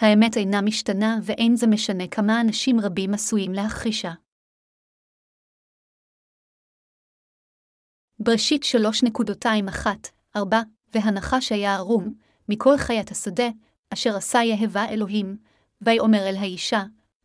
האמת אינה משתנה ואין זה משנה כמה אנשים רבים עשויים להכחישה. בראשית 3.21-4, והנחש היה ערום, מכל חיית השדה, אשר עשה יהבה אלוהים, ויאמר אל האישה,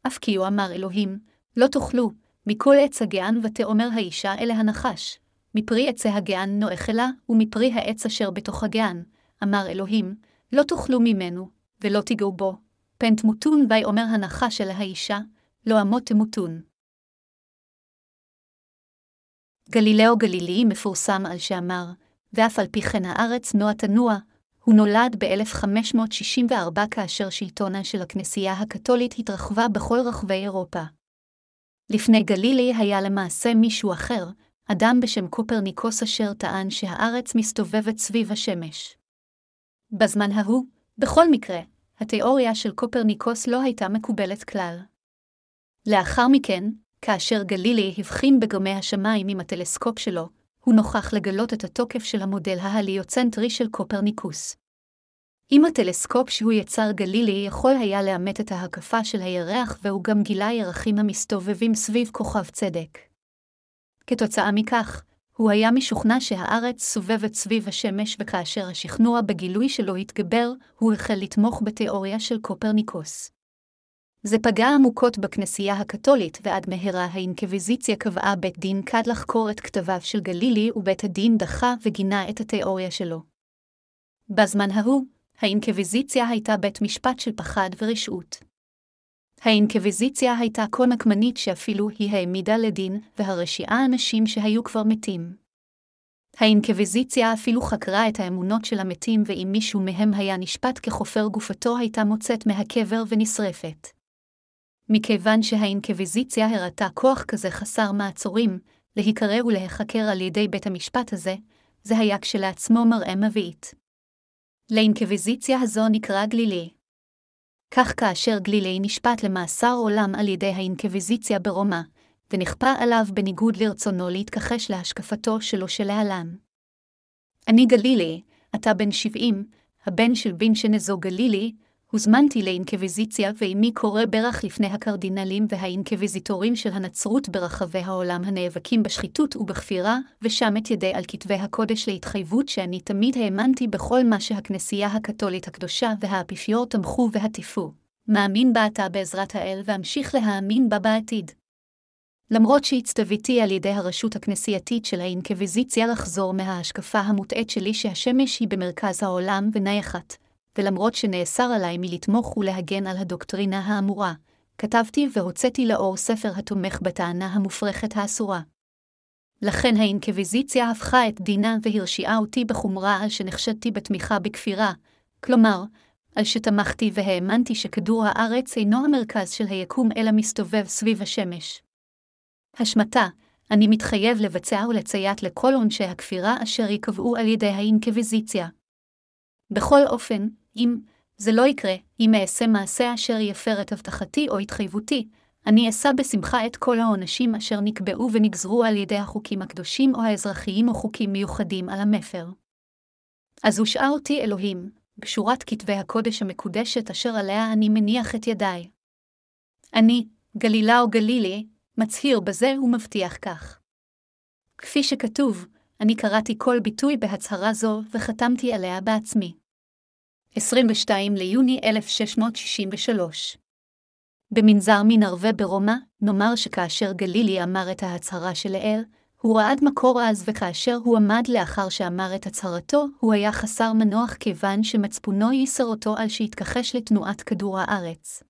אף כי הוא אמר אלוהים, לא תאכלו, מכל עץ הגען ותאמר האישה אל הנחש, מפרי עצי הגען נואכלה, ומפרי העץ אשר בתוך הגען, אמר אלוהים, לא תאכלו ממנו, ולא תיגעו בו, פן תמותון ויאמר הנחש אל האישה, לא אמות תמותון. גלילאו גלילי מפורסם על שאמר, ואף על פי כן הארץ נוע תנוע, הוא נולד ב-1564 כאשר שלטונה של הכנסייה הקתולית התרחבה בכל רחבי אירופה. לפני גלילי היה למעשה מישהו אחר, אדם בשם קופרניקוס אשר טען שהארץ מסתובבת סביב השמש. בזמן ההוא, בכל מקרה, התיאוריה של קופרניקוס לא הייתה מקובלת כלל. לאחר מכן, כאשר גלילי הבחין בגרמי השמיים עם הטלסקופ שלו, הוא נוכח לגלות את התוקף של המודל ההליוצנטרי של קופרניקוס. עם הטלסקופ שהוא יצר גלילי יכול היה לאמת את ההקפה של הירח והוא גם גילה ירחים המסתובבים סביב כוכב צדק. כתוצאה מכך, הוא היה משוכנע שהארץ סובבת סביב השמש וכאשר השכנוע בגילוי שלו התגבר, הוא החל לתמוך בתיאוריה של קופרניקוס. זה פגע עמוקות בכנסייה הקתולית, ועד מהרה האינקוויזיציה קבעה בית דין כד לחקור את כתביו של גלילי, ובית הדין דחה וגינה את התיאוריה שלו. בזמן ההוא, האינקוויזיציה הייתה בית משפט של פחד ורשעות. האינקוויזיציה הייתה כה נקמנית שאפילו היא העמידה לדין, והרשיעה אנשים שהיו כבר מתים. האינקוויזיציה אפילו חקרה את האמונות של המתים, ואם מישהו מהם היה נשפט כחופר גופתו הייתה מוצאת מהקבר ונשרפת. מכיוון שהאינקוויזיציה הראתה כוח כזה חסר מעצורים, להיקרא ולהיחקר על ידי בית המשפט הזה, זה היה כשלעצמו מראה מבעית. לאינקוויזיציה הזו נקרא גלילי. כך כאשר גלילי נשפט למאסר עולם על ידי האינקוויזיציה ברומא, ונכפה עליו בניגוד לרצונו להתכחש להשקפתו שלו שלהלן. אני גלילי, אתה בן שבעים, הבן של וינשנזו גלילי, הוזמנתי לאינקוויזיציה ואימי קורא ברך לפני הקרדינלים והאינקוויזיטורים של הנצרות ברחבי העולם הנאבקים בשחיתות ובכפירה, ושם את ידי על כתבי הקודש להתחייבות שאני תמיד האמנתי בכל מה שהכנסייה הקתולית הקדושה והאפיפיור תמכו והטיפו. מאמין בה אתה בעזרת האל ואמשיך להאמין בה בעתיד. למרות שהצטוויתי על ידי הרשות הכנסייתית של האינקוויזיציה לחזור מההשקפה המוטעית שלי שהשמש היא במרכז העולם ונייחת, ולמרות שנאסר עליי מלתמוך ולהגן על הדוקטרינה האמורה, כתבתי והוצאתי לאור ספר התומך בטענה המופרכת האסורה. לכן האינקוויזיציה הפכה את דינה והרשיעה אותי בחומרה על שנחשדתי בתמיכה בכפירה, כלומר, על שתמכתי והאמנתי שכדור הארץ אינו המרכז של היקום אלא מסתובב סביב השמש. השמטה, אני מתחייב לבצע ולציית לכל עונשי הכפירה אשר ייקבעו על ידי האינקוויזיציה. בכל אופן, אם זה לא יקרה, אם אעשה מעשה אשר יפר את הבטחתי או התחייבותי, אני אשא בשמחה את כל העונשים אשר נקבעו ונגזרו על ידי החוקים הקדושים או האזרחיים או חוקים מיוחדים על המפר. אז הושעה אותי אלוהים, בשורת כתבי הקודש המקודשת אשר עליה אני מניח את ידיי. אני, גלילה או גלילי, מצהיר בזה ומבטיח כך. כפי שכתוב, אני קראתי כל ביטוי בהצהרה זו וחתמתי עליה בעצמי. 22 ליוני 1663 במנזר מנרווה ברומא, נאמר שכאשר גלילי אמר את ההצהרה שלאל, הוא רעד מקור אז וכאשר הוא עמד לאחר שאמר את הצהרתו, הוא היה חסר מנוח כיוון שמצפונו ייסר אותו על שהתכחש לתנועת כדור הארץ.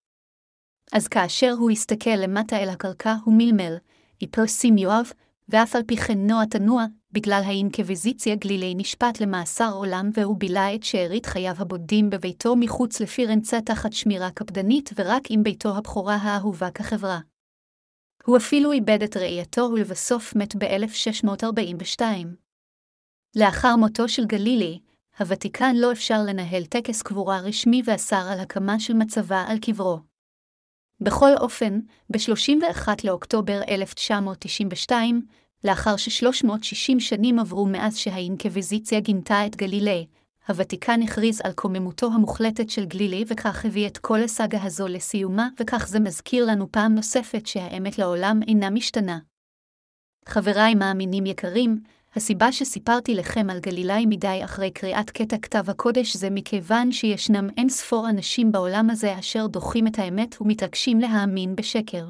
אז כאשר הוא הסתכל למטה אל הקרקע, הוא מלמל, איפרסים יואב, ואף על פי כן נוע תנוע, בגלל האינקוויזיציה גלילי נשפט למאסר עולם והוא בילה את שארית חייו הבודדים בביתו מחוץ לפירנצה תחת שמירה קפדנית ורק עם ביתו הבכורה האהובה כחברה. הוא אפילו איבד את ראייתו ולבסוף מת ב-1642. לאחר מותו של גלילי, הוותיקן לא אפשר לנהל טקס קבורה רשמי ואסר על הקמה של מצבה על קברו. בכל אופן, ב-31 לאוקטובר 1992, לאחר ש-360 שנים עברו מאז שהאינקוויזיציה גינתה את גלילי, הוותיקן הכריז על קוממותו המוחלטת של גלילי וכך הביא את כל הסאגה הזו לסיומה, וכך זה מזכיר לנו פעם נוספת שהאמת לעולם אינה משתנה. חבריי מאמינים יקרים, הסיבה שסיפרתי לכם על גלילאי מדי אחרי קריאת קטע כתב הקודש זה מכיוון שישנם אין ספור אנשים בעולם הזה אשר דוחים את האמת ומתעקשים להאמין בשקר.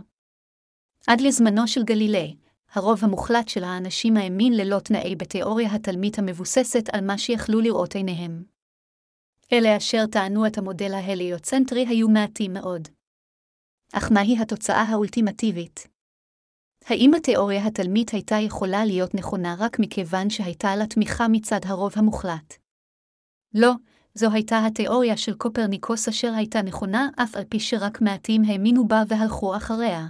עד לזמנו של גלילאי, הרוב המוחלט של האנשים האמין ללא תנאי בתיאוריה התלמית המבוססת על מה שיכלו לראות עיניהם. אלה אשר טענו את המודל ההליוצנטרי היו מעטים מאוד. אך מהי התוצאה האולטימטיבית? האם התיאוריה התלמית הייתה יכולה להיות נכונה רק מכיוון שהייתה לה תמיכה מצד הרוב המוחלט? לא, זו הייתה התיאוריה של קופרניקוס אשר הייתה נכונה אף על פי שרק מעטים האמינו בה והלכו אחריה.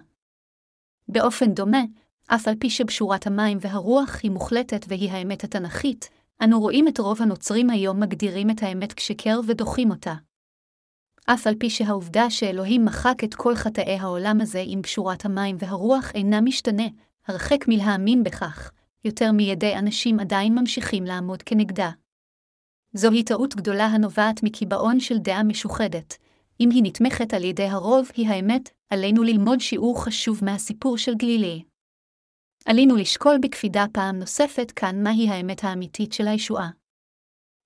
באופן דומה, אף על פי שבשורת המים והרוח היא מוחלטת והיא האמת התנ"כית, אנו רואים את רוב הנוצרים היום מגדירים את האמת כשקר ודוחים אותה. אף על פי שהעובדה שאלוהים מחק את כל חטאי העולם הזה עם בשורת המים והרוח אינה משתנה, הרחק מלהאמין בכך, יותר מידי אנשים עדיין ממשיכים לעמוד כנגדה. זוהי טעות גדולה הנובעת מקיבעון של דעה משוחדת. אם היא נתמכת על ידי הרוב, היא האמת, עלינו ללמוד שיעור חשוב מהסיפור של גלילי. עלינו לשקול בקפידה פעם נוספת כאן מהי האמת האמיתית של הישועה.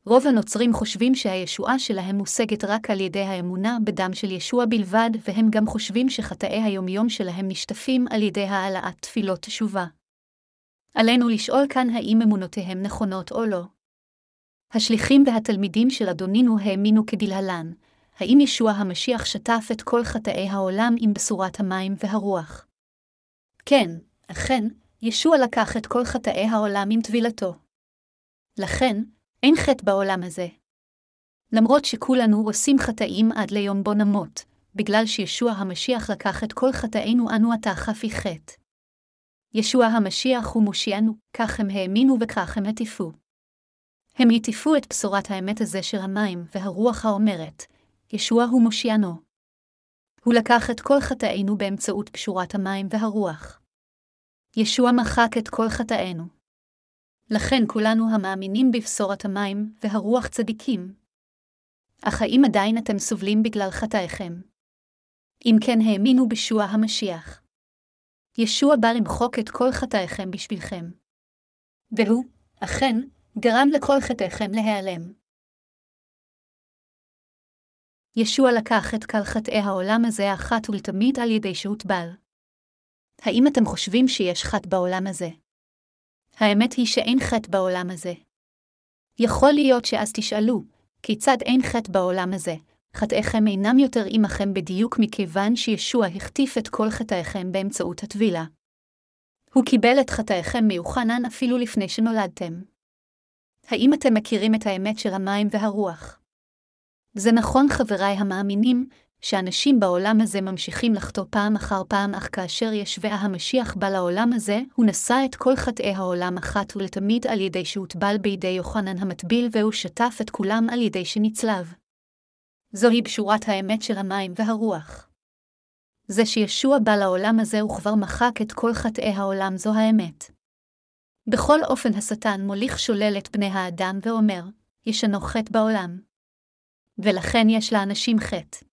רוב הנוצרים חושבים שהישועה שלהם מושגת רק על ידי האמונה בדם של ישוע בלבד, והם גם חושבים שחטאי היומיום שלהם נשטפים על ידי העלאת תפילות תשובה. עלינו לשאול כאן האם אמונותיהם נכונות או לא. השליחים והתלמידים של אדונינו האמינו כדלהלן, האם ישוע המשיח שטף את כל חטאי העולם עם בשורת המים והרוח? כן, אכן, ישוע לקח את כל חטאי העולם עם טבילתו. לכן, אין חטא בעולם הזה. למרות שכולנו עושים חטאים עד ליום בו נמות, בגלל שישוע המשיח לקח את כל חטאינו אנו עתה חפי חטא. ישוע המשיח הוא מושיענו, כך הם האמינו וכך הם הטיפו. הם הטיפו את בשורת האמת הזה של המים והרוח האומרת, ישוע הוא מושיענו. הוא לקח את כל חטאינו באמצעות קשורת המים והרוח. ישוע מחק את כל חטאינו. לכן כולנו המאמינים בבשורת המים והרוח צדיקים. אך האם עדיין אתם סובלים בגלל חטאיכם? אם כן האמינו בישוע המשיח. ישוע בא למחוק את כל חטאיכם בשבילכם. והוא, אכן, גרם לכל חטאיכם להיעלם. ישוע לקח את כל חטאי העולם הזה אחת ולתמיד על ידי שהוטבל. האם אתם חושבים שיש חטא בעולם הזה? האמת היא שאין חטא בעולם הזה. יכול להיות שאז תשאלו, כיצד אין חטא בעולם הזה? חטאיכם אינם יותר עמכם בדיוק מכיוון שישוע החטיף את כל חטאיכם באמצעות הטבילה. הוא קיבל את חטאיכם מיוחנן אפילו לפני שנולדתם. האם אתם מכירים את האמת של המים והרוח? זה נכון, חבריי המאמינים, שאנשים בעולם הזה ממשיכים לחטוא פעם אחר פעם, אך כאשר ישווה המשיח בא לעולם הזה, הוא נשא את כל חטאי העולם אחת ולתמיד על ידי שהוטבל בידי יוחנן המטביל, והוא שטף את כולם על ידי שנצלב. זוהי בשורת האמת של המים והרוח. זה שישוע בא לעולם הזה וכבר מחק את כל חטאי העולם זו האמת. בכל אופן השטן מוליך שולל את בני האדם ואומר, ישנו חטא בעולם. ולכן יש לאנשים חטא.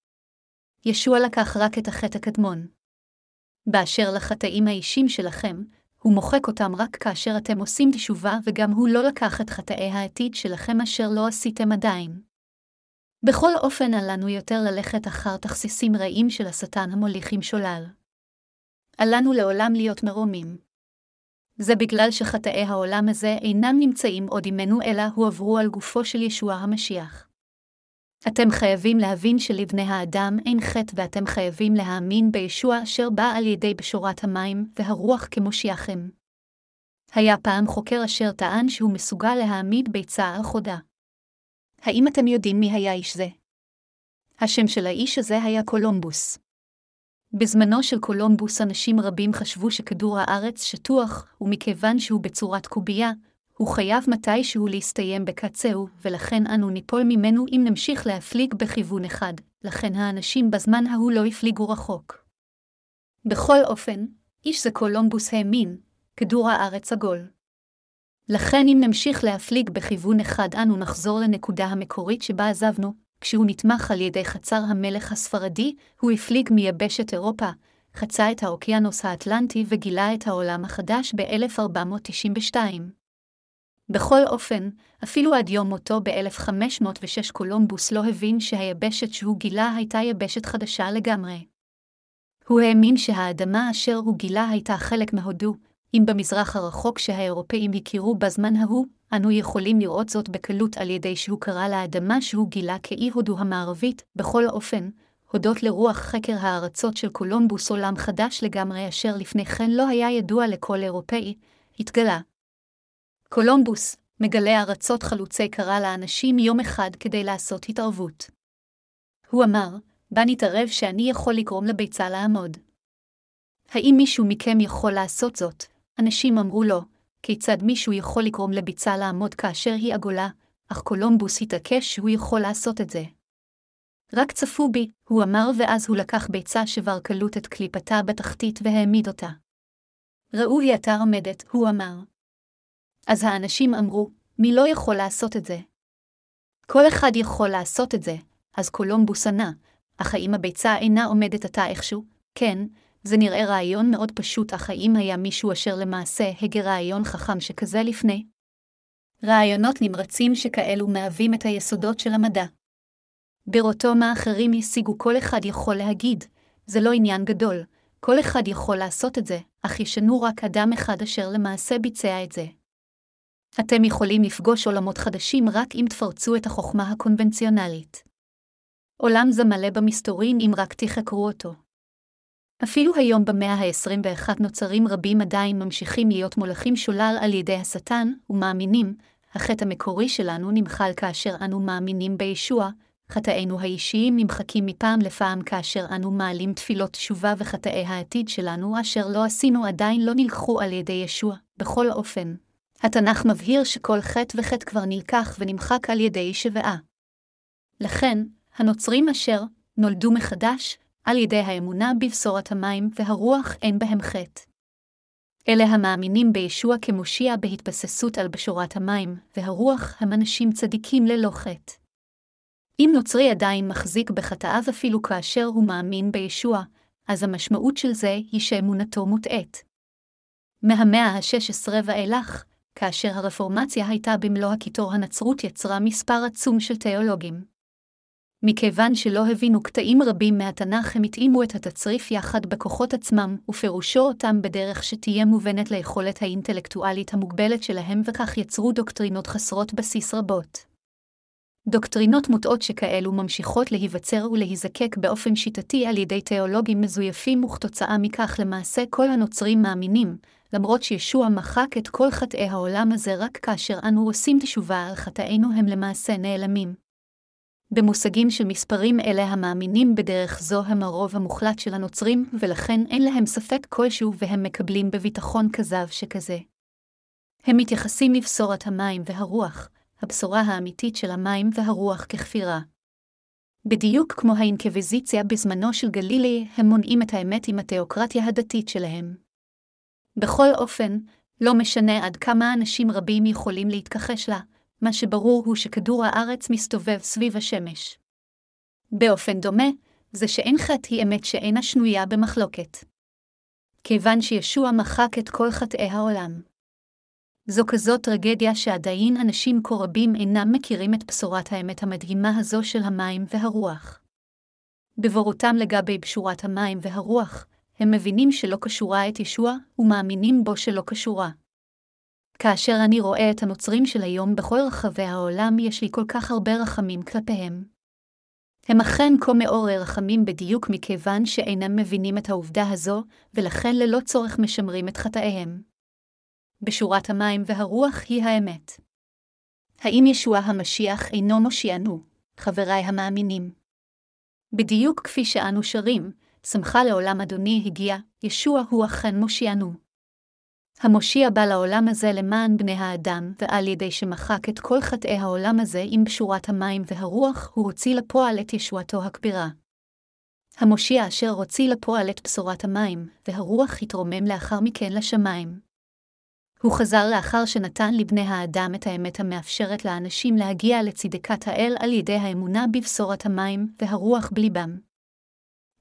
ישוע לקח רק את החטא הקדמון. באשר לחטאים האישים שלכם, הוא מוחק אותם רק כאשר אתם עושים תשובה, וגם הוא לא לקח את חטאי העתיד שלכם אשר לא עשיתם עדיין. בכל אופן, אל לנו יותר ללכת אחר תכסיסים רעים של השטן המוליכים שולל. אל לנו לעולם להיות מרומים. זה בגלל שחטאי העולם הזה אינם נמצאים עוד עמנו, אלא הועברו על גופו של ישוע המשיח. אתם חייבים להבין שלבני האדם אין חטא ואתם חייבים להאמין בישוע אשר בא על ידי בשורת המים והרוח כמושיעכם. היה פעם חוקר אשר טען שהוא מסוגל להעמיד ביצה על חודה. האם אתם יודעים מי היה איש זה? השם של האיש הזה היה קולומבוס. בזמנו של קולומבוס אנשים רבים חשבו שכדור הארץ שטוח, ומכיוון שהוא בצורת קובייה, הוא חייב מתישהו להסתיים בקצהו, ולכן אנו ניפול ממנו אם נמשיך להפליג בכיוון אחד, לכן האנשים בזמן ההוא לא הפליגו רחוק. בכל אופן, איש זה קולומבוס האמין, כדור הארץ עגול. לכן אם נמשיך להפליג בכיוון אחד אנו נחזור לנקודה המקורית שבה עזבנו, כשהוא נתמך על ידי חצר המלך הספרדי, הוא הפליג מיבשת אירופה, חצה את האוקיינוס האטלנטי וגילה את העולם החדש ב-1492. בכל אופן, אפילו עד יום מותו ב-1506 קולומבוס לא הבין שהיבשת שהוא גילה הייתה יבשת חדשה לגמרי. הוא האמין שהאדמה אשר הוא גילה הייתה חלק מהודו, אם במזרח הרחוק שהאירופאים הכירו בזמן ההוא, אנו יכולים לראות זאת בקלות על ידי שהוא קרא לאדמה שהוא גילה כאי הודו המערבית, בכל אופן, הודות לרוח חקר הארצות של קולומבוס עולם חדש לגמרי אשר לפני כן לא היה ידוע לכל אירופאי, התגלה. קולומבוס, מגלה ארצות חלוצי קרא לאנשים יום אחד כדי לעשות התערבות. הוא אמר, בוא נתערב שאני יכול לגרום לביצה לעמוד. האם מישהו מכם יכול לעשות זאת? אנשים אמרו לו, כיצד מישהו יכול לגרום לביצה לעמוד כאשר היא עגולה, אך קולומבוס התעקש שהוא יכול לעשות את זה. רק צפו בי, הוא אמר ואז הוא לקח ביצה שבר קלות את קליפתה בתחתית והעמיד אותה. ראו היא אתר עומדת, הוא אמר. אז האנשים אמרו, מי לא יכול לעשות את זה? כל אחד יכול לעשות את זה, אז קולומבוס ענה, אך האם הביצה אינה עומדת עתה איכשהו? כן, זה נראה רעיון מאוד פשוט, אך האם היה מישהו אשר למעשה הגה רעיון חכם שכזה לפני? רעיונות נמרצים שכאלו מהווים את היסודות של המדע. בראותו מה אחרים השיגו כל אחד יכול להגיד, זה לא עניין גדול, כל אחד יכול לעשות את זה, אך ישנו רק אדם אחד אשר למעשה ביצע את זה. אתם יכולים לפגוש עולמות חדשים רק אם תפרצו את החוכמה הקונבנציונלית. עולם זה מלא במסתורין אם רק תחקרו אותו. אפילו היום במאה ה-21 נוצרים רבים עדיין ממשיכים להיות מולכים שולל על ידי השטן, ומאמינים, החטא המקורי שלנו נמחל כאשר אנו מאמינים בישוע, חטאינו האישיים נמחקים מפעם לפעם כאשר אנו מעלים תפילות תשובה וחטאי העתיד שלנו אשר לא עשינו עדיין לא נלקחו על ידי ישוע, בכל אופן. התנ"ך מבהיר שכל חטא וחטא כבר נלקח ונמחק על ידי שוועה. לכן, הנוצרים אשר נולדו מחדש, על ידי האמונה בבשורת המים והרוח אין בהם חטא. אלה המאמינים בישוע כמושיע בהתבססות על בשורת המים, והרוח הם אנשים צדיקים ללא חטא. אם נוצרי עדיין מחזיק בחטאיו אפילו כאשר הוא מאמין בישוע, אז המשמעות של זה היא שאמונתו מוטעית. מהמאה ה-16 ואילך, כאשר הרפורמציה הייתה במלוא הקיטור הנצרות יצרה מספר עצום של תיאולוגים. מכיוון שלא הבינו קטעים רבים מהתנ"ך, הם התאימו את התצריף יחד בכוחות עצמם, ופירושו אותם בדרך שתהיה מובנת ליכולת האינטלקטואלית המוגבלת שלהם, וכך יצרו דוקטרינות חסרות בסיס רבות. דוקטרינות מוטעות שכאלו ממשיכות להיווצר ולהיזקק באופן שיטתי על ידי תיאולוגים מזויפים, וכתוצאה מכך למעשה כל הנוצרים מאמינים, למרות שישוע מחק את כל חטאי העולם הזה רק כאשר אנו עושים תשובה על חטאינו הם למעשה נעלמים. במושגים של מספרים אלה המאמינים בדרך זו הם הרוב המוחלט של הנוצרים, ולכן אין להם ספק כלשהו והם מקבלים בביטחון כזב שכזה. הם מתייחסים לבשורת המים והרוח, הבשורה האמיתית של המים והרוח ככפירה. בדיוק כמו האינקוויזיציה בזמנו של גלילי, הם מונעים את האמת עם התיאוקרטיה הדתית שלהם. בכל אופן, לא משנה עד כמה אנשים רבים יכולים להתכחש לה, מה שברור הוא שכדור הארץ מסתובב סביב השמש. באופן דומה, זה שאין חטא היא אמת שאינה שנויה במחלוקת. כיוון שישוע מחק את כל חטאי העולם. זו כזאת טרגדיה שעדיין אנשים כה רבים אינם מכירים את בשורת האמת המדהימה הזו של המים והרוח. בבורותם לגבי בשורת המים והרוח, הם מבינים שלא קשורה את ישוע, ומאמינים בו שלא קשורה. כאשר אני רואה את הנוצרים של היום בכל רחבי העולם, יש לי כל כך הרבה רחמים כלפיהם. הם אכן כה מעורר רחמים בדיוק מכיוון שאינם מבינים את העובדה הזו, ולכן ללא צורך משמרים את חטאיהם. בשורת המים והרוח היא האמת. האם ישוע המשיח אינו מושיענו, חבריי המאמינים? בדיוק כפי שאנו שרים, שמחה לעולם אדוני הגיע, ישוע הוא אכן מושיענו. המושיע בא לעולם הזה למען בני האדם, ועל ידי שמחק את כל חטאי העולם הזה עם בשורת המים והרוח, הוא הוציא לפועל את ישועתו הכבירה. המושיע אשר הוציא לפועל את בשורת המים, והרוח התרומם לאחר מכן לשמיים. הוא חזר לאחר שנתן לבני האדם את האמת המאפשרת לאנשים להגיע לצדקת האל על ידי האמונה בבשורת המים והרוח בליבם.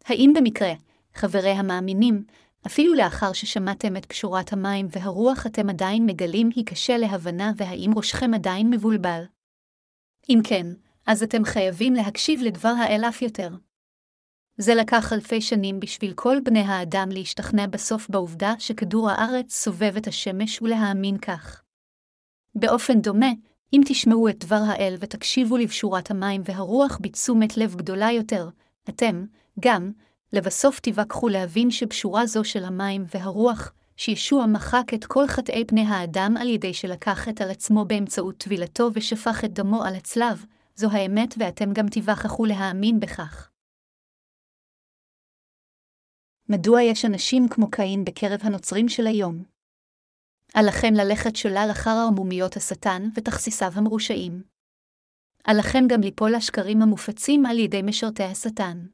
האם במקרה, חברי המאמינים, אפילו לאחר ששמעתם את פשורת המים והרוח אתם עדיין מגלים היא קשה להבנה והאם ראשכם עדיין מבולבל? אם כן, אז אתם חייבים להקשיב לדבר האל אף יותר. זה לקח אלפי שנים בשביל כל בני האדם להשתכנע בסוף בעובדה שכדור הארץ סובב את השמש ולהאמין כך. באופן דומה, אם תשמעו את דבר האל ותקשיבו לבשורת המים והרוח בתשומת לב גדולה יותר, אתם, גם, לבסוף תיווכחו להבין שבשורה זו של המים והרוח, שישוע מחק את כל חטאי בני האדם על ידי שלקח את על עצמו באמצעות טבילתו ושפך את דמו על הצלב, זו האמת ואתם גם תיווכחו להאמין בכך. מדוע יש אנשים כמו קין בקרב הנוצרים של היום? עליכם ללכת שולל אחר ערמומיות השטן ותכסיסיו המרושעים. עליכם גם ליפול לשקרים המופצים על ידי משרתי השטן.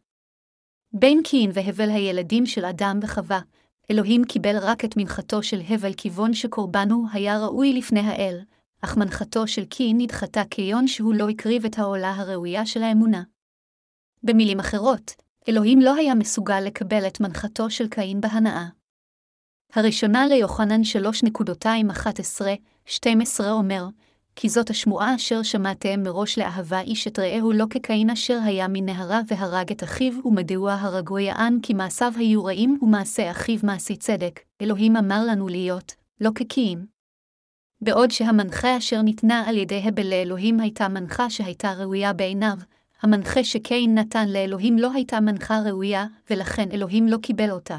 בין קין והבל הילדים של אדם וחווה, אלוהים קיבל רק את מנחתו של הבל כיוון שקורבנו היה ראוי לפני האל, אך מנחתו של קין נדחתה כיון שהוא לא הקריב את העולה הראויה של האמונה. במילים אחרות, אלוהים לא היה מסוגל לקבל את מנחתו של קין בהנאה. הראשונה ליוחנן 3.11-12 אומר, כי זאת השמועה אשר שמעתם מראש לאהבה איש את רעהו לא כקין אשר היה מנהרה והרג את אחיו, ומדוע הרגו יען כי מעשיו היו רעים ומעשה אחיו מעשי צדק, אלוהים אמר לנו להיות, לא כקין. בעוד שהמנחה אשר ניתנה על ידי הבל לאלוהים הייתה מנחה שהייתה ראויה בעיניו, המנחה שקין נתן לאלוהים לא הייתה מנחה ראויה, ולכן אלוהים לא קיבל אותה.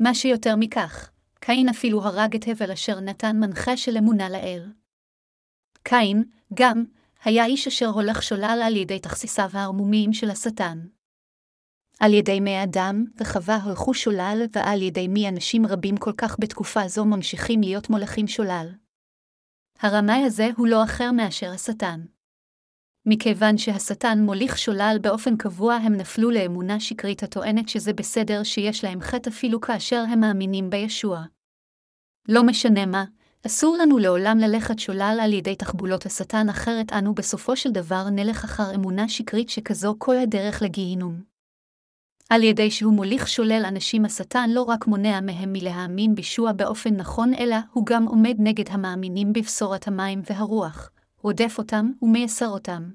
מה שיותר מכך, קין אפילו הרג את הבל אשר נתן מנחה של אמונה לאל. קין, גם, היה איש אשר הולך שולל על ידי תכסיסיו הערמומיים של השטן. על ידי מי אדם וחווה הלכו שולל, ועל ידי מי אנשים רבים כל כך בתקופה זו ממשיכים להיות מולכים שולל. הרמאי הזה הוא לא אחר מאשר השטן. מכיוון שהשטן מוליך שולל באופן קבוע, הם נפלו לאמונה שקרית הטוענת שזה בסדר שיש להם חטא אפילו כאשר הם מאמינים בישוע. לא משנה מה, אסור לנו לעולם ללכת שולל על ידי תחבולות השטן, אחרת אנו בסופו של דבר נלך אחר אמונה שקרית שכזו כל הדרך לגיהינום. על ידי שהוא מוליך שולל אנשים השטן לא רק מונע מהם מלהאמין בישוע באופן נכון, אלא הוא גם עומד נגד המאמינים בבשורת המים והרוח, רודף אותם ומייסר אותם.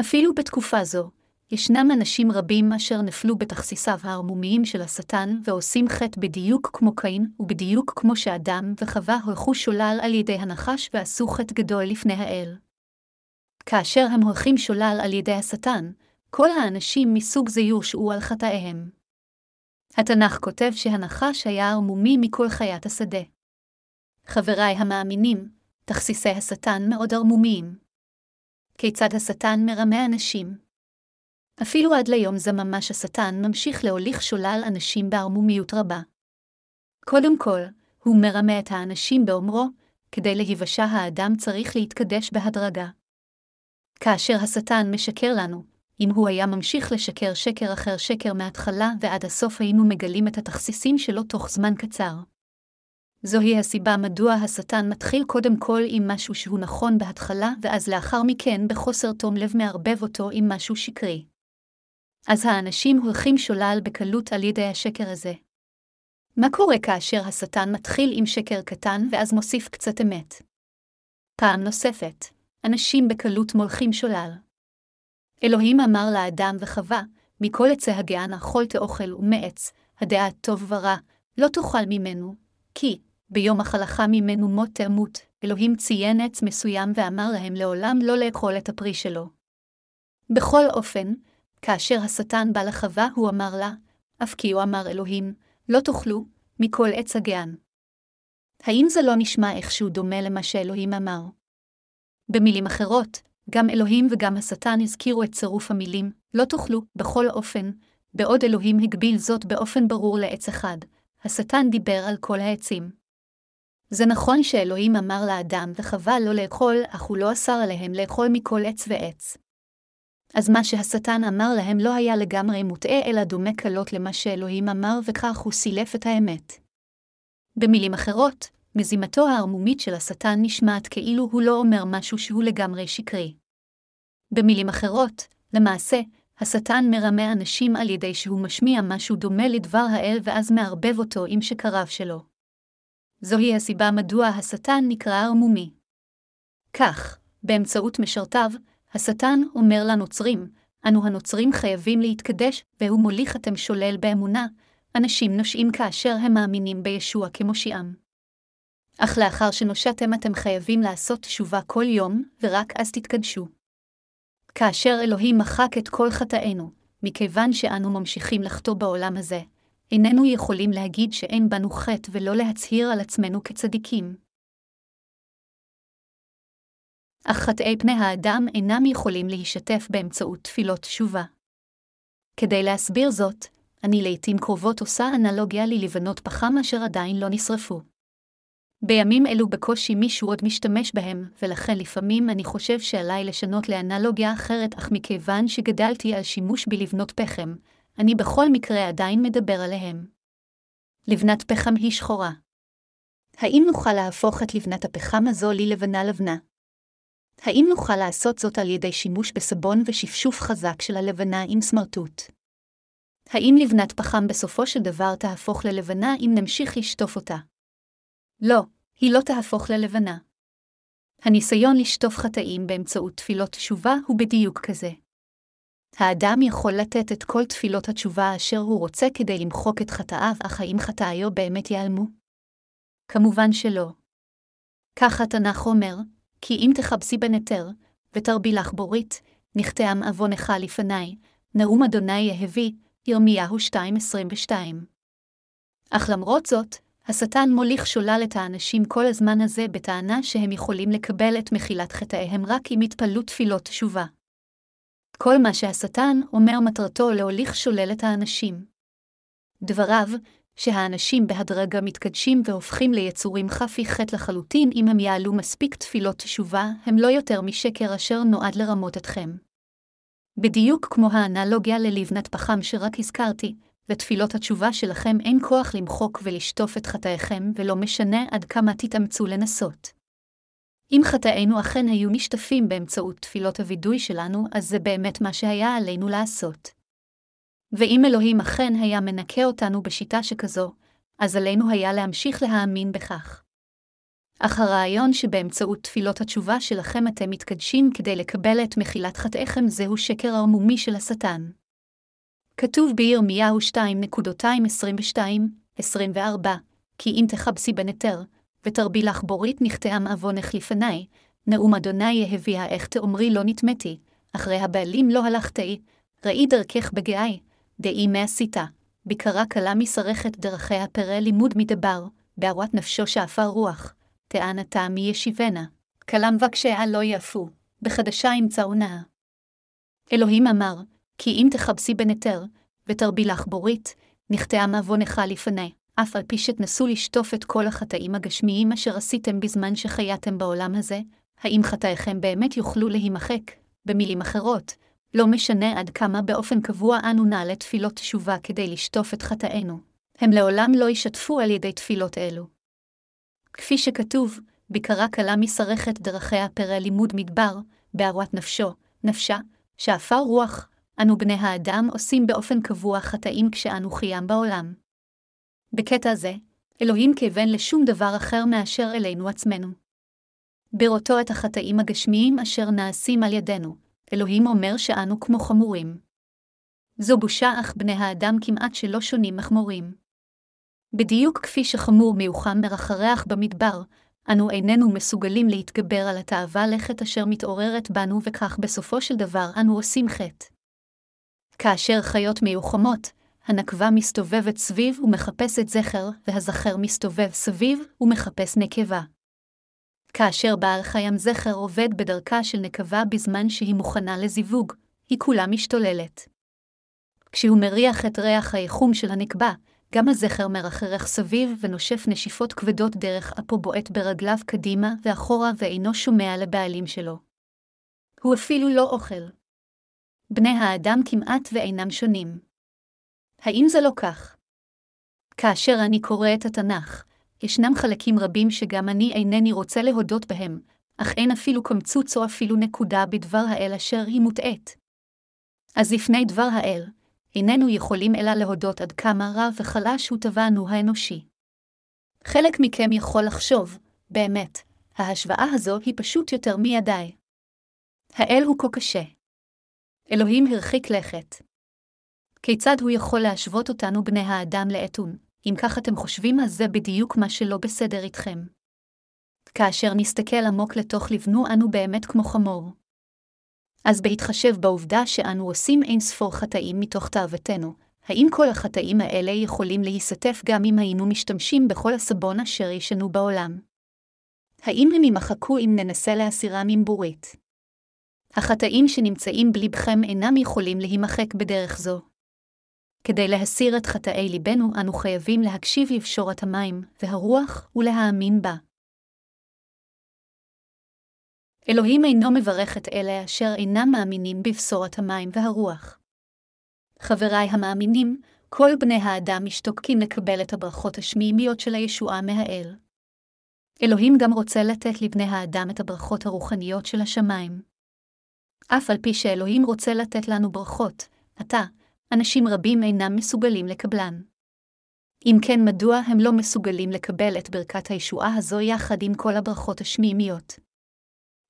אפילו בתקופה זו, ישנם אנשים רבים אשר נפלו בתכסיסיו הערמומיים של השטן ועושים חטא בדיוק כמו קין, ובדיוק כמו שאדם וחווה הולכו שולל על ידי הנחש ועשו חטא גדול לפני האל. כאשר הם הולכים שולל על ידי השטן, כל האנשים מסוג זה יורשעו על חטאיהם. התנ"ך כותב שהנחש היה ערמומי מכל חיית השדה. חבריי המאמינים, תכסיסי השטן מאוד ערמומיים. כיצד השטן מרמה אנשים? אפילו עד ליום זה ממש השטן ממשיך להוליך שולל אנשים בערמומיות רבה. קודם כל, הוא מרמה את האנשים באומרו, כדי להיוושע האדם צריך להתקדש בהדרגה. כאשר השטן משקר לנו, אם הוא היה ממשיך לשקר שקר אחר שקר מההתחלה ועד הסוף היינו מגלים את התכסיסים שלו תוך זמן קצר. זוהי הסיבה מדוע השטן מתחיל קודם כל עם משהו שהוא נכון בהתחלה, ואז לאחר מכן בחוסר תום לב מערבב אותו עם משהו שקרי. אז האנשים הולכים שולל בקלות על ידי השקר הזה. מה קורה כאשר השטן מתחיל עם שקר קטן ואז מוסיף קצת אמת? פעם נוספת, אנשים בקלות מולכים שולל. אלוהים אמר לאדם וחווה, מכל עצי הגן אכול תאכל ומעץ, הדעה טוב ורע, לא תאכל ממנו, כי ביום אכלך ממנו מות תמות, אלוהים ציין עץ מסוים ואמר להם לעולם לא לאכול את הפרי שלו. בכל אופן, כאשר השטן בא לחווה, הוא אמר לה, אף כי הוא אמר אלוהים, לא תאכלו, מכל עץ הגן. האם זה לא נשמע איכשהו דומה למה שאלוהים אמר? במילים אחרות, גם אלוהים וגם השטן הזכירו את צירוף המילים, לא תאכלו, בכל אופן, בעוד אלוהים הגביל זאת באופן ברור לעץ אחד, השטן דיבר על כל העצים. זה נכון שאלוהים אמר לאדם וחווה לא לאכול, אך הוא לא אסר עליהם לאכול מכל עץ ועץ. אז מה שהשטן אמר להם לא היה לגמרי מוטעה, אלא דומה קלות למה שאלוהים אמר, וכך הוא סילף את האמת. במילים אחרות, מזימתו הערמומית של השטן נשמעת כאילו הוא לא אומר משהו שהוא לגמרי שקרי. במילים אחרות, למעשה, השטן מרמה אנשים על ידי שהוא משמיע משהו דומה לדבר האל ואז מערבב אותו עם שקריו שלו. זוהי הסיבה מדוע השטן נקרא ערמומי. כך, באמצעות משרתיו, השטן אומר לנוצרים, אנו הנוצרים חייבים להתקדש, והוא מוליך אתם שולל באמונה, אנשים נושעים כאשר הם מאמינים בישוע כמושיעם. אך לאחר שנושעתם אתם חייבים לעשות תשובה כל יום, ורק אז תתקדשו. כאשר אלוהים מחק את כל חטאינו, מכיוון שאנו ממשיכים לחטוא בעולם הזה, איננו יכולים להגיד שאין בנו חטא ולא להצהיר על עצמנו כצדיקים. אך חטאי פני האדם אינם יכולים להישתף באמצעות תפילות תשובה. כדי להסביר זאת, אני לעתים קרובות עושה אנלוגיה ללבנות פחם אשר עדיין לא נשרפו. בימים אלו בקושי מישהו עוד משתמש בהם, ולכן לפעמים אני חושב שעליי לשנות לאנלוגיה אחרת, אך מכיוון שגדלתי על שימוש בלבנות פחם, אני בכל מקרה עדיין מדבר עליהם. לבנת פחם היא שחורה. האם נוכל להפוך את לבנת הפחם הזו ללבנה לבנה? האם נוכל לעשות זאת על ידי שימוש בסבון ושפשוף חזק של הלבנה עם סמרטוט? האם לבנת פחם בסופו של דבר תהפוך ללבנה אם נמשיך לשטוף אותה? לא, היא לא תהפוך ללבנה. הניסיון לשטוף חטאים באמצעות תפילות תשובה הוא בדיוק כזה. האדם יכול לתת את כל תפילות התשובה אשר הוא רוצה כדי למחוק את חטאיו, אך האם חטאיו באמת ייעלמו? כמובן שלא. כך התנ"ך אומר, כי אם תכבסי בנתר, ותרבי לך בורית, נכתעם עוונך לפניי, נאום אדוני יהבי, ירמיהו 2.22. אך למרות זאת, השטן מוליך שולל את האנשים כל הזמן הזה בטענה שהם יכולים לקבל את מחילת חטאיהם רק אם יתפללו תפילות תשובה. כל מה שהשטן אומר מטרתו להוליך שולל את האנשים. דבריו, שהאנשים בהדרגה מתקדשים והופכים ליצורים חפי חטא לחלוטין אם הם יעלו מספיק תפילות תשובה, הם לא יותר משקר אשר נועד לרמות אתכם. בדיוק כמו האנלוגיה ללבנת פחם שרק הזכרתי, לתפילות התשובה שלכם אין כוח למחוק ולשטוף את חטאיכם, ולא משנה עד כמה תתאמצו לנסות. אם חטאינו אכן היו נשטפים באמצעות תפילות הווידוי שלנו, אז זה באמת מה שהיה עלינו לעשות. ואם אלוהים אכן היה מנקה אותנו בשיטה שכזו, אז עלינו היה להמשיך להאמין בכך. אך הרעיון שבאמצעות תפילות התשובה שלכם אתם מתקדשים כדי לקבל את מחילת חטאיכם זהו שקר ערמומי של השטן. כתוב בירמיהו 2.22-24, כי אם תכבסי בנתר, ותרבי לך בורית נכתעם עוונך לפני, נאום אדוני יהביה איך תאמרי לא נטמתי, אחרי הבעלים לא הלכתי, ראי דרכך בגאי, דאי מעשיתה, בקרה קלה משרכת דרכיה פרא לימוד מדבר, בערות נפשו שאפה רוח, טענתה מי ישיבנה, כלם וקשיה לא יפו, בחדשה ימצאו נאה. אלוהים אמר, כי אם תכבסי בנתר, ותרבי לך בורית, נכתעה מעוונך לפני, אף על פי שתנסו לשטוף את כל החטאים הגשמיים אשר עשיתם בזמן שחייתם בעולם הזה, האם חטאיכם באמת יוכלו להימחק? במילים אחרות, לא משנה עד כמה באופן קבוע אנו נעלה תפילות תשובה כדי לשטוף את חטאינו, הם לעולם לא ישתפו על ידי תפילות אלו. כפי שכתוב, בקרה קלה משרכת דרכיה פרא לימוד מדבר, בערות נפשו, נפשה, שעפר רוח, אנו בני האדם עושים באופן קבוע חטאים כשאנו חיים בעולם. בקטע זה, אלוהים כיוון לשום דבר אחר מאשר אלינו עצמנו. בראותו את החטאים הגשמיים אשר נעשים על ידינו, אלוהים אומר שאנו כמו חמורים. זו בושה אך בני האדם כמעט שלא שונים מחמורים. בדיוק כפי שחמור מיוחם מרחרח במדבר, אנו איננו מסוגלים להתגבר על התאווה לכת אשר מתעוררת בנו וכך בסופו של דבר אנו עושים חטא. כאשר חיות מיוחמות, הנקבה מסתובבת סביב ומחפשת זכר, והזכר מסתובב סביב ומחפש נקבה. כאשר בעל חיים זכר עובד בדרכה של נקבה בזמן שהיא מוכנה לזיווג, היא כולה משתוללת. כשהוא מריח את ריח היחום של הנקבה, גם הזכר מרחרח סביב ונושף נשיפות כבדות דרך אפו בועט ברגליו קדימה ואחורה ואינו שומע לבעלים שלו. הוא אפילו לא אוכל. בני האדם כמעט ואינם שונים. האם זה לא כך? כאשר אני קורא את התנ"ך, ישנם חלקים רבים שגם אני אינני רוצה להודות בהם, אך אין אפילו קמצוץ או אפילו נקודה בדבר האל אשר היא מוטעית. אז לפני דבר האל, איננו יכולים אלא להודות עד כמה רע וחלש הוא טבענו האנושי. חלק מכם יכול לחשוב, באמת, ההשוואה הזו היא פשוט יותר מידי. האל הוא כה קשה. אלוהים הרחיק לכת. כיצד הוא יכול להשוות אותנו בני האדם לאתון, אם כך אתם חושבים אז זה בדיוק מה שלא בסדר איתכם. כאשר נסתכל עמוק לתוך לבנו אנו באמת כמו חמור. אז בהתחשב בעובדה שאנו עושים אין ספור חטאים מתוך תאוותנו, האם כל החטאים האלה יכולים להיסטף גם אם היינו משתמשים בכל הסבון אשר ישנו בעולם? האם הם יימחקו אם ננסה להסירם עם בורית? החטאים שנמצאים בלבכם אינם יכולים להימחק בדרך זו. כדי להסיר את חטאי ליבנו, אנו חייבים להקשיב לבשורת המים והרוח ולהאמין בה. אלוהים אינו מברך את אלה אשר אינם מאמינים בבשורת המים והרוח. חבריי המאמינים, כל בני האדם משתוקקים לקבל את הברכות השמימיות של הישועה מהאל. אלוהים גם רוצה לתת לבני האדם את הברכות הרוחניות של השמיים. אף על פי שאלוהים רוצה לתת לנו ברכות, עתה, אנשים רבים אינם מסוגלים לקבלן. אם כן, מדוע הם לא מסוגלים לקבל את ברכת הישועה הזו יחד עם כל הברכות השמימיות?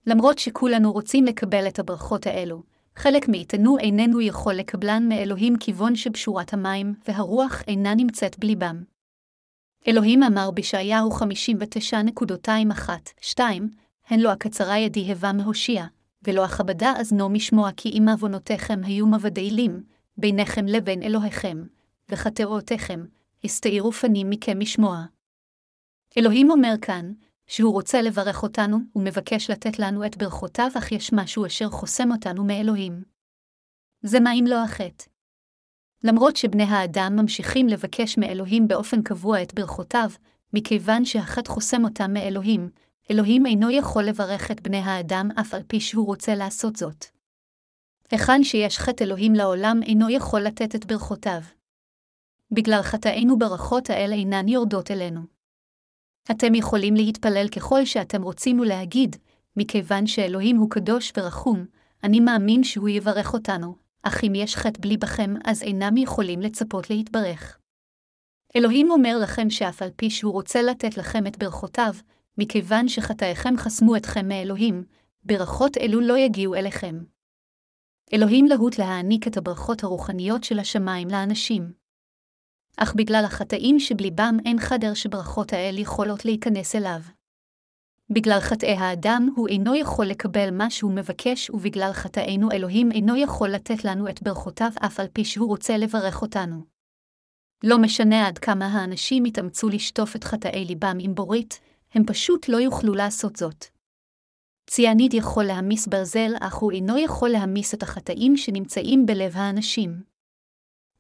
למרות שכולנו רוצים לקבל את הברכות האלו, חלק מאיתנו איננו יכול לקבלן מאלוהים כיוון שבשורת המים והרוח אינה נמצאת בליבם. אלוהים אמר בישעיהו 59.21-2, הן לא הקצרה ידי הבה מהושיע, ולא אכבדה אזנו משמוע כי אם עוונותיכם היו מבדלים, ביניכם לבין אלוהיכם, וחטאותיכם, הסתעירו פנים מכם משמוע. אלוהים אומר כאן, שהוא רוצה לברך אותנו, ומבקש לתת לנו את ברכותיו, אך יש משהו אשר חוסם אותנו מאלוהים. זה מה אם לא החטא. למרות שבני האדם ממשיכים לבקש מאלוהים באופן קבוע את ברכותיו, מכיוון שהחטא חוסם אותם מאלוהים, אלוהים אינו יכול לברך את בני האדם אף על פי שהוא רוצה לעשות זאת. היכן שיש חטא אלוהים לעולם אינו יכול לתת את ברכותיו. בגלל חטאינו ברכות האלה אינן יורדות אלינו. אתם יכולים להתפלל ככל שאתם רוצים ולהגיד, מכיוון שאלוהים הוא קדוש ורחום, אני מאמין שהוא יברך אותנו, אך אם יש חטא בלי בכם, אז אינם יכולים לצפות להתברך. אלוהים אומר לכם שאף על פי שהוא רוצה לתת לכם את ברכותיו, מכיוון שחטאיכם חסמו אתכם מאלוהים, ברכות אלו לא יגיעו אליכם. אלוהים להוט להעניק את הברכות הרוחניות של השמיים לאנשים. אך בגלל החטאים שבליבם אין חדר שברכות האל יכולות להיכנס אליו. בגלל חטאי האדם הוא אינו יכול לקבל מה שהוא מבקש, ובגלל חטאינו אלוהים אינו יכול לתת לנו את ברכותיו אף על פי שהוא רוצה לברך אותנו. לא משנה עד כמה האנשים יתאמצו לשטוף את חטאי ליבם עם בורית, הם פשוט לא יוכלו לעשות זאת. ציאניד יכול להמיס ברזל, אך הוא אינו יכול להמיס את החטאים שנמצאים בלב האנשים.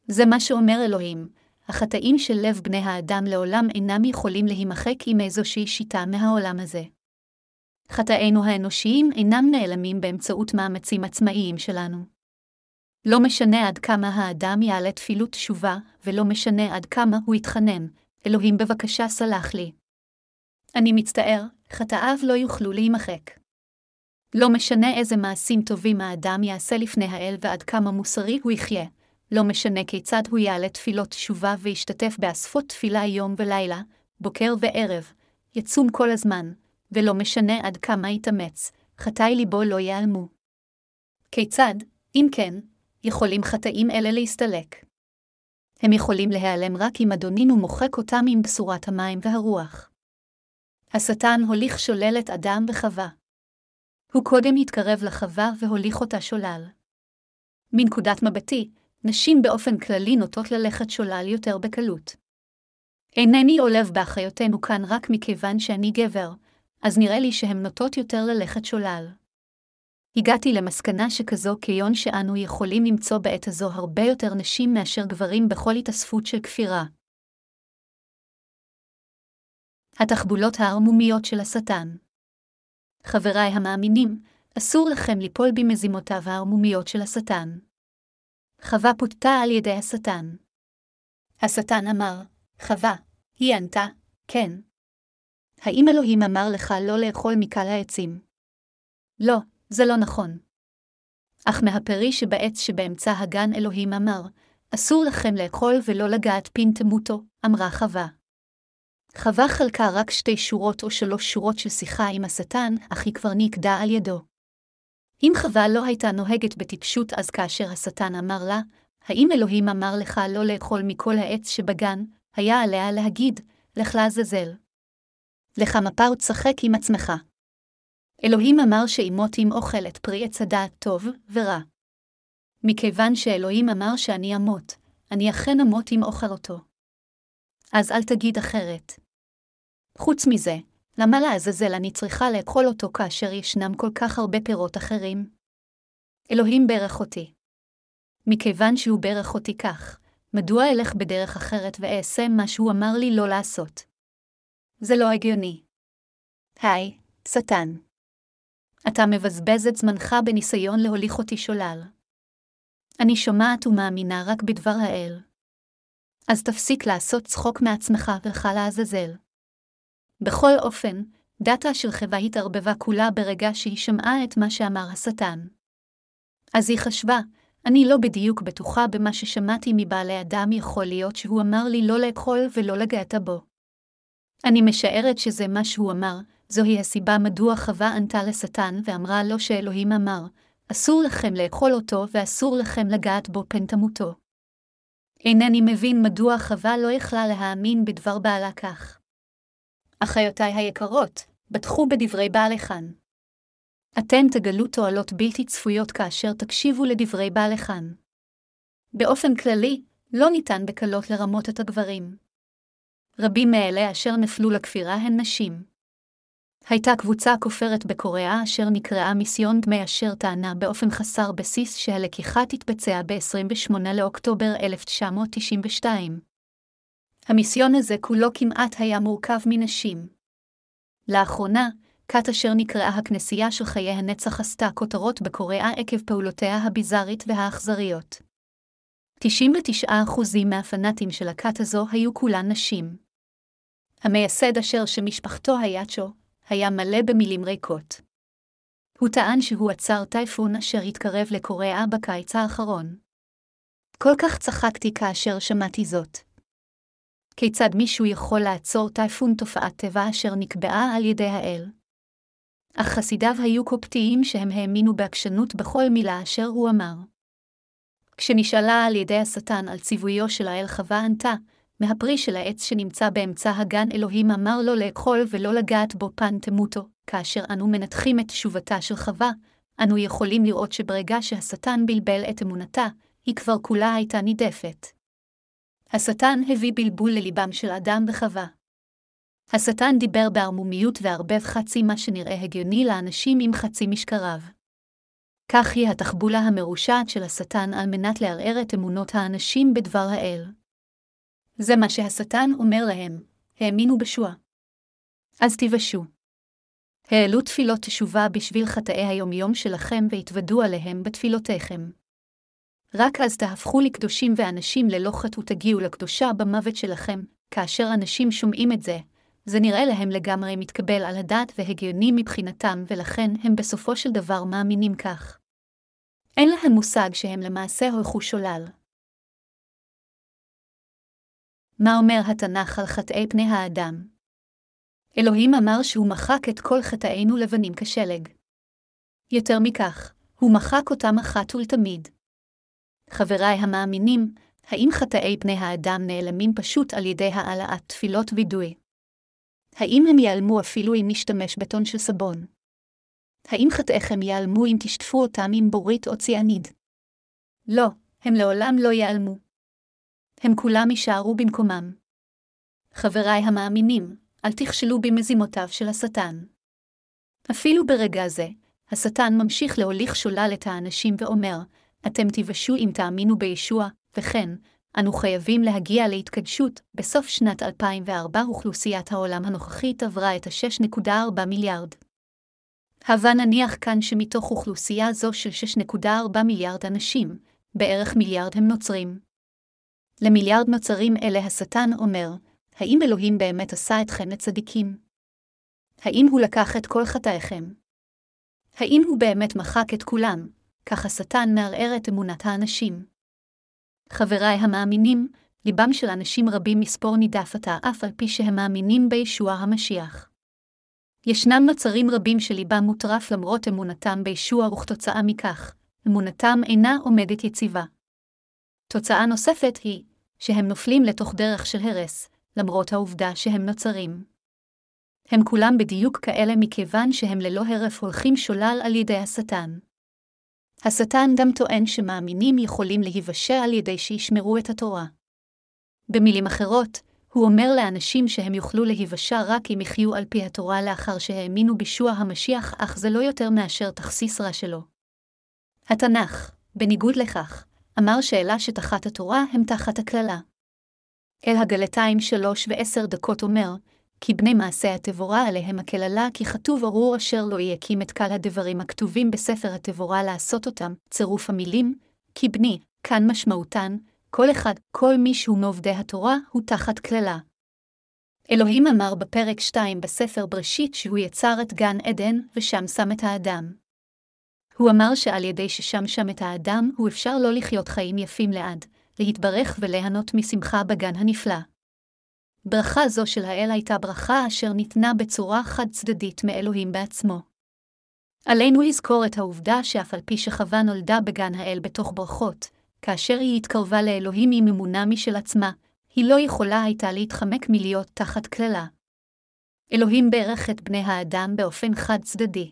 זה מה שאומר אלוהים, החטאים של לב בני האדם לעולם אינם יכולים להימחק עם איזושהי שיטה מהעולם הזה. חטאינו האנושיים אינם נעלמים באמצעות מאמצים עצמאיים שלנו. לא משנה עד כמה האדם יעלה תפילות תשובה, ולא משנה עד כמה הוא יתחנן, אלוהים בבקשה סלח לי. אני מצטער, חטאיו לא יוכלו להימחק. לא משנה איזה מעשים טובים האדם יעשה לפני האל ועד כמה מוסרי הוא יחיה, לא משנה כיצד הוא יעלה תפילות תשובה וישתתף באספות תפילה יום ולילה, בוקר וערב, יצום כל הזמן, ולא משנה עד כמה יתאמץ, חטאי ליבו לא ייעלמו. כיצד, אם כן, יכולים חטאים אלה להסתלק? הם יכולים להיעלם רק אם אדונינו מוחק אותם עם בשורת המים והרוח. השטן הוליך שולל את אדם וחווה. הוא קודם התקרב לחווה והוליך אותה שולל. מנקודת מבטי, נשים באופן כללי נוטות ללכת שולל יותר בקלות. אינני עולב באחיותינו כאן רק מכיוון שאני גבר, אז נראה לי שהן נוטות יותר ללכת שולל. הגעתי למסקנה שכזו כיון שאנו יכולים למצוא בעת הזו הרבה יותר נשים מאשר גברים בכל התאספות של כפירה. התחבולות הערמומיות של השטן חבריי המאמינים, אסור לכם ליפול במזימותיו הערמומיות של השטן. חווה פותתה על ידי השטן. השטן אמר, חווה, היא ענתה, כן, האם אלוהים אמר לך לא לאכול מקל העצים? לא, זה לא נכון. אך מהפרי שבעץ שבאמצע הגן אלוהים אמר, אסור לכם לאכול ולא לגעת פין תמותו, אמרה חווה. חווה חלקה רק שתי שורות או שלוש שורות של שיחה עם השטן, אך היא כבר נקדה על ידו. אם חווה לא הייתה נוהגת בטיפשות אז כאשר השטן אמר לה, האם אלוהים אמר לך לא לאכול מכל העץ שבגן, היה עליה להגיד, לך לעזאזל. לך מפה ותשחק עם עצמך. אלוהים אמר שאימותים אוכלת פרי עץ הדעת טוב ורע. מכיוון שאלוהים אמר שאני אמות, אני אכן אמות אם אוכל אותו. אז אל תגיד אחרת. חוץ מזה, למה לעזאזל אני צריכה לאכול אותו כאשר ישנם כל כך הרבה פירות אחרים? אלוהים ברך אותי. מכיוון שהוא ברך אותי כך, מדוע אלך בדרך אחרת ואעשה מה שהוא אמר לי לא לעשות? זה לא הגיוני. היי, שטן. אתה מבזבז את זמנך בניסיון להוליך אותי שולל. אני שומעת ומאמינה רק בדבר האל. אז תפסיק לעשות צחוק מעצמך ולך לעזאזל. בכל אופן, דאטה של חווה התערבבה כולה ברגע שהיא שמעה את מה שאמר השטן. אז היא חשבה, אני לא בדיוק בטוחה במה ששמעתי מבעלי אדם יכול להיות שהוא אמר לי לא לאכול ולא לגעת בו. אני משערת שזה מה שהוא אמר, זוהי הסיבה מדוע חווה ענתה לשטן ואמרה לו שאלוהים אמר, אסור לכם לאכול אותו ואסור לכם לגעת בו פן תמותו. אינני מבין מדוע חווה לא יכלה להאמין בדבר בעלה כך. אחיותיי היקרות, בטחו בדברי בעליכן. אתן תגלו תועלות בלתי צפויות כאשר תקשיבו לדברי בעליכן. באופן כללי, לא ניתן בקלות לרמות את הגברים. רבים מאלה אשר נפלו לכפירה הן נשים. הייתה קבוצה כופרת בקוריאה אשר נקראה מיסיון דמי אשר טענה באופן חסר בסיס שהלקיחה תתבצע ב-28 לאוקטובר 1992. המיסיון הזה כולו כמעט היה מורכב מנשים. לאחרונה, כת אשר נקראה הכנסייה של חיי הנצח עשתה כותרות בקוריאה עקב פעולותיה הביזארית והאכזריות. 99% מהפנאטים של הכת הזו היו כולן נשים. המייסד אשר שמשפחתו היה צ'ו, היה מלא במילים ריקות. הוא טען שהוא עצר טייפון אשר התקרב לקוריאה בקיץ האחרון. כל כך צחקתי כאשר שמעתי זאת. כיצד מישהו יכול לעצור טייפון תופעת טבע אשר נקבעה על ידי האל? אך חסידיו היו קופטיים שהם האמינו בעקשנות בכל מילה אשר הוא אמר. כשנשאלה על ידי השטן על ציוויו של האל חווה ענתה, מהפרי של העץ שנמצא באמצע הגן אלוהים אמר לו לאכול ולא לגעת בו פן תמותו. כאשר אנו מנתחים את תשובתה של חווה, אנו יכולים לראות שברגע שהשטן בלבל את אמונתה, היא כבר כולה הייתה נידפת. השטן הביא בלבול לליבם של אדם וחווה. השטן דיבר בערמומיות וערבב חצי מה שנראה הגיוני לאנשים עם חצי משקריו. כך היא התחבולה המרושעת של השטן על מנת לערער את אמונות האנשים בדבר האל. זה מה שהשטן אומר להם, האמינו בשועה. אז תיוושעו. העלו תפילות תשובה בשביל חטאי היומיום שלכם והתוודו עליהם בתפילותיכם. רק אז תהפכו לקדושים ואנשים ללא חטא ותגיעו לקדושה במוות שלכם, כאשר אנשים שומעים את זה, זה נראה להם לגמרי מתקבל על הדעת והגיוני מבחינתם, ולכן הם בסופו של דבר מאמינים כך. אין להם מושג שהם למעשה הולכו שולל. מה אומר התנ"ך על חטאי פני האדם? אלוהים אמר שהוא מחק את כל חטאינו לבנים כשלג. יותר מכך, הוא מחק אותם אחת ולתמיד. חבריי המאמינים, האם חטאי פני האדם נעלמים פשוט על ידי העלאת תפילות וידוי? האם הם ייעלמו אפילו אם נשתמש בטון של סבון? האם חטאיכם ייעלמו אם תשטפו אותם עם בורית או ציאניד? לא, הם לעולם לא ייעלמו. הם כולם יישארו במקומם. חבריי המאמינים, אל תכשלו במזימותיו של השטן. אפילו ברגע זה, השטן ממשיך להוליך שולל את האנשים ואומר, אתם תיוושעו אם תאמינו בישוע, וכן, אנו חייבים להגיע להתקדשות, בסוף שנת 2004 אוכלוסיית העולם הנוכחית עברה את ה-6.4 מיליארד. הבה נניח כאן שמתוך אוכלוסייה זו של 6.4 מיליארד אנשים, בערך מיליארד הם נוצרים. למיליארד נוצרים אלה השטן אומר, האם אלוהים באמת עשה אתכם לצדיקים? האם הוא לקח את כל חטאיכם? האם הוא באמת מחק את כולם, כך השטן מערער את אמונת האנשים? חבריי המאמינים, ליבם של אנשים רבים מספור נידף עתה אף על פי שהם מאמינים בישוע המשיח. ישנם נוצרים רבים שליבם מוטרף למרות אמונתם בישוע וכתוצאה מכך, אמונתם אינה עומדת יציבה. תוצאה נוספת היא, שהם נופלים לתוך דרך של הרס, למרות העובדה שהם נוצרים. הם כולם בדיוק כאלה מכיוון שהם ללא הרף הולכים שולל על ידי השטן. השטן גם טוען שמאמינים יכולים להיוושע על ידי שישמרו את התורה. במילים אחרות, הוא אומר לאנשים שהם יוכלו להיוושע רק אם יחיו על פי התורה לאחר שהאמינו בישוע המשיח, אך זה לא יותר מאשר תכסיס רע שלו. התנ"ך, בניגוד לכך, אמר שאלה שתחת התורה הם תחת הקללה. אל הגלתיים שלוש ועשר דקות אומר, כי בני מעשה התבורה עליהם הקללה, כי כתוב ארור אשר לא יקים את קל הדברים הכתובים בספר התבורה לעשות אותם, צירוף המילים, כי בני, כאן משמעותן, כל אחד, כל מי שהוא מעובדי התורה, הוא תחת קללה. אלוהים אמר בפרק 2 בספר בראשית שהוא יצר את גן עדן, ושם שם את האדם. הוא אמר שעל ידי ששם שם את האדם, הוא אפשר לא לחיות חיים יפים לעד, להתברך וליהנות משמחה בגן הנפלא. ברכה זו של האל הייתה ברכה אשר ניתנה בצורה חד-צדדית מאלוהים בעצמו. עלינו לזכור את העובדה שאף על פי שחווה נולדה בגן האל בתוך ברכות, כאשר היא התקרבה לאלוהים עם אמונה משל עצמה, היא לא יכולה הייתה להתחמק מלהיות תחת קללה. אלוהים ברך את בני האדם באופן חד-צדדי.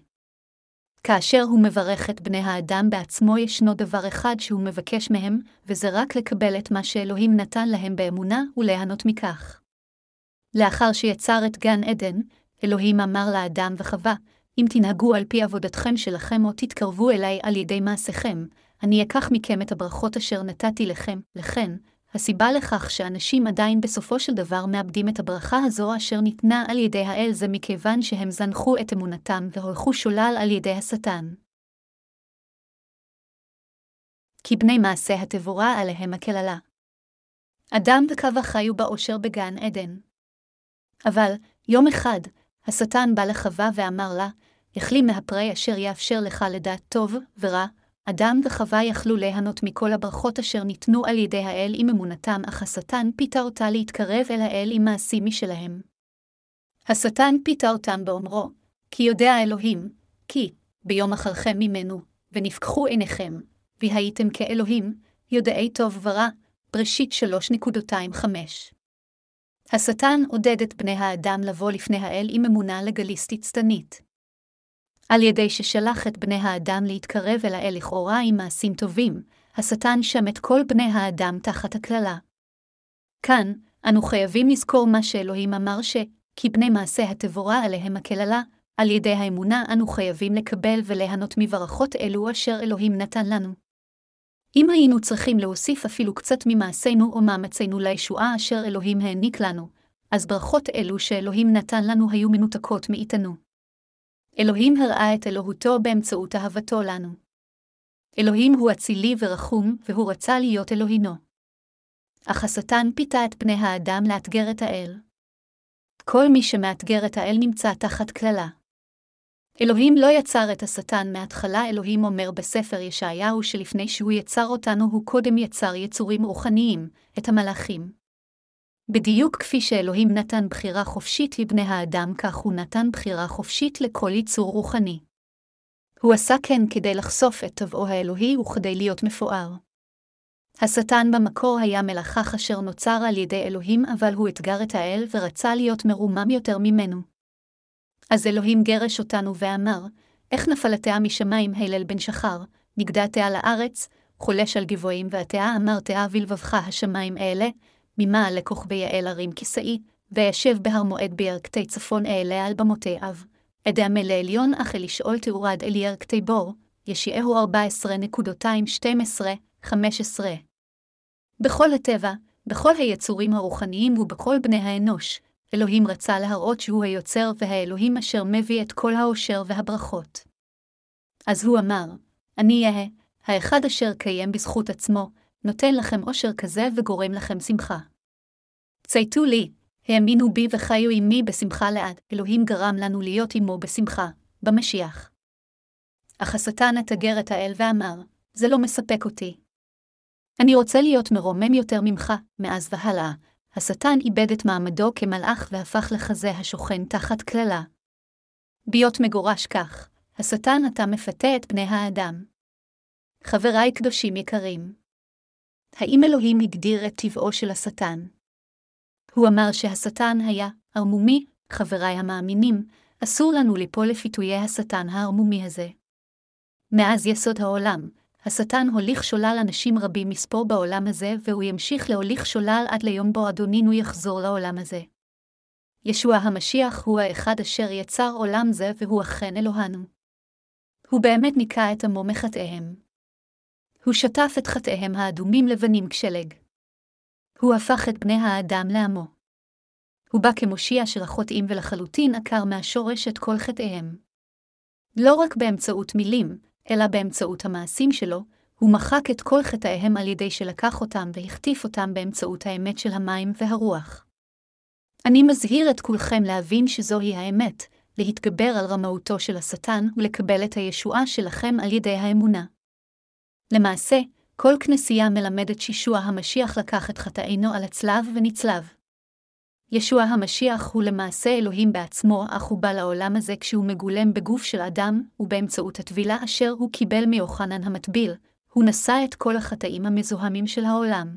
כאשר הוא מברך את בני האדם בעצמו ישנו דבר אחד שהוא מבקש מהם, וזה רק לקבל את מה שאלוהים נתן להם באמונה וליהנות מכך. לאחר שיצר את גן עדן, אלוהים אמר לאדם וחווה, אם תנהגו על פי עבודתכם שלכם או תתקרבו אליי על ידי מעשיכם, אני אקח מכם את הברכות אשר נתתי לכם, לכן, הסיבה לכך שאנשים עדיין בסופו של דבר מאבדים את הברכה הזו אשר ניתנה על ידי האל זה מכיוון שהם זנחו את אמונתם והולכו שולל על ידי השטן. כי בני מעשה התבורה עליהם הקללה. אדם וקווה חיו באושר בגן עדן. אבל, יום אחד, השטן בא לחווה ואמר לה, יחלי מהפרי אשר יאפשר לך לדעת טוב ורע, אדם וחווה יכלו ליהנות מכל הברכות אשר ניתנו על ידי האל עם אמונתם, אך השטן פיתה אותה להתקרב אל האל עם מעשים משלהם. השטן פיתה אותם באומרו, כי יודע אלוהים, כי, ביום אחרכם ממנו, ונפקחו עיניכם, והייתם כאלוהים, יודעי טוב ורע, בראשית 3.25. השטן עודד את בני האדם לבוא לפני האל עם אמונה לגליסטית שטנית. על ידי ששלח את בני האדם להתקרב אל האל לכאורה עם מעשים טובים, השטן שם את כל בני האדם תחת הקללה. כאן, אנו חייבים לזכור מה שאלוהים אמר ש, כי בני מעשה התבורה עליהם הקללה, על ידי האמונה אנו חייבים לקבל וליהנות מברכות אלו אשר אלוהים נתן לנו. אם היינו צריכים להוסיף אפילו קצת ממעשינו או מאמצינו לישועה אשר אלוהים העניק לנו, אז ברכות אלו שאלוהים נתן לנו היו מנותקות מאיתנו. אלוהים הראה את אלוהותו באמצעות אהבתו לנו. אלוהים הוא אצילי ורחום, והוא רצה להיות אלוהינו. אך השטן פיתה את פני האדם לאתגר את האל. כל מי שמאתגר את האל נמצא תחת קללה. אלוהים לא יצר את השטן מההתחלה, אלוהים אומר בספר ישעיהו שלפני שהוא יצר אותנו, הוא קודם יצר יצורים רוחניים, את המלאכים. בדיוק כפי שאלוהים נתן בחירה חופשית לבני האדם, כך הוא נתן בחירה חופשית לכל יצור רוחני. הוא עשה כן כדי לחשוף את טבעו האלוהי וכדי להיות מפואר. השטן במקור היה מלאכך אשר נוצר על ידי אלוהים, אבל הוא אתגר את האל ורצה להיות מרומם יותר ממנו. אז אלוהים גרש אותנו ואמר, איך נפלתיה משמיים הלל בן שחר, נגדעתיה לארץ, חולש על גבוהים ועתיה אמרתיה בלבבך השמיים אלה, ממעל לכוכבי יעל הרים כיסאי, וישב בהר מועד בירכתי צפון אעלה על במותי אב. אדמה לעליון אך אל ישאול תאורד אל ירכתי בור, ישיעהו 14.212-15. בכל הטבע, בכל היצורים הרוחניים ובכל בני האנוש, אלוהים רצה להראות שהוא היוצר והאלוהים אשר מביא את כל האושר והברכות. אז הוא אמר, אני אהיה, האחד אשר קיים בזכות עצמו, נותן לכם אושר כזה וגורם לכם שמחה. צייתו לי, האמינו בי וחיו עמי בשמחה לעד, אלוהים גרם לנו להיות עמו בשמחה, במשיח. אך השטן אתגר את האל ואמר, זה לא מספק אותי. אני רוצה להיות מרומם יותר ממך, מאז והלאה. השטן איבד את מעמדו כמלאך והפך לחזה השוכן תחת קללה. ביות מגורש כך, השטן עתה מפתה את בני האדם. חבריי קדושים יקרים, האם אלוהים הגדיר את טבעו של השטן? הוא אמר שהשטן היה ערמומי, חבריי המאמינים, אסור לנו ליפול לפיתויי השטן הערמומי הזה. מאז יסוד העולם, השטן הוליך שולל אנשים רבים מספור בעולם הזה, והוא ימשיך להוליך שולל עד ליום בו אדונינו יחזור לעולם הזה. ישוע המשיח הוא האחד אשר יצר עולם זה, והוא אכן אלוהנו. הוא באמת ניקה את עמו מחטאיהם. הוא שטף את חטאיהם האדומים לבנים כשלג. הוא הפך את בני האדם לעמו. הוא בא כמושיע של החוטאים ולחלוטין עקר מהשורש את כל חטאיהם. לא רק באמצעות מילים, אלא באמצעות המעשים שלו, הוא מחק את כל חטאיהם על ידי שלקח אותם והחטיף אותם באמצעות האמת של המים והרוח. אני מזהיר את כולכם להבין שזוהי האמת, להתגבר על רמאותו של השטן ולקבל את הישועה שלכם על ידי האמונה. למעשה, כל כנסייה מלמדת שישוע המשיח לקח את חטאינו על הצלב ונצלב. ישוע המשיח הוא למעשה אלוהים בעצמו, אך הוא בא לעולם הזה כשהוא מגולם בגוף של אדם, ובאמצעות הטבילה אשר הוא קיבל מיוחנן המטביל, הוא נשא את כל החטאים המזוהמים של העולם.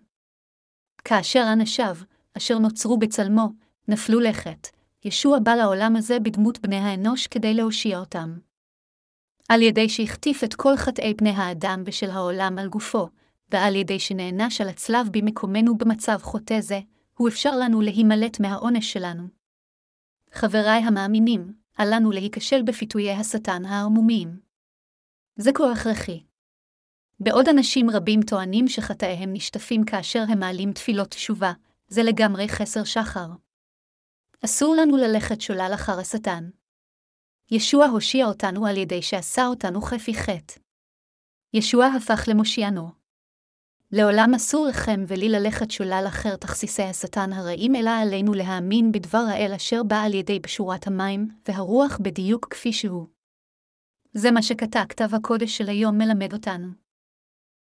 כאשר אנשיו, אשר נוצרו בצלמו, נפלו לכת, ישוע בא לעולם הזה בדמות בני האנוש כדי להושיע אותם. על ידי שהחטיף את כל חטאי בני האדם ושל העולם על גופו, ועל ידי שנענש על הצלב במקומנו במצב חוטא זה, הוא אפשר לנו להימלט מהעונש שלנו. חבריי המאמינים, אל לנו להיכשל בפיתויי השטן הערמומיים. זה כה הכרחי. בעוד אנשים רבים טוענים שחטאיהם נשטפים כאשר הם מעלים תפילות תשובה, זה לגמרי חסר שחר. אסור לנו ללכת שולל אחר השטן. ישוע הושיע אותנו על ידי שעשה אותנו חפי חטא. ישוע הפך למושיענו. לעולם אסור לכם ולי ללכת שולל אחר תכסיסי השטן הרעים, אלא עלינו להאמין בדבר האל אשר בא על ידי בשורת המים, והרוח בדיוק כפי שהוא. זה מה שכתב כתב הקודש של היום מלמד אותנו.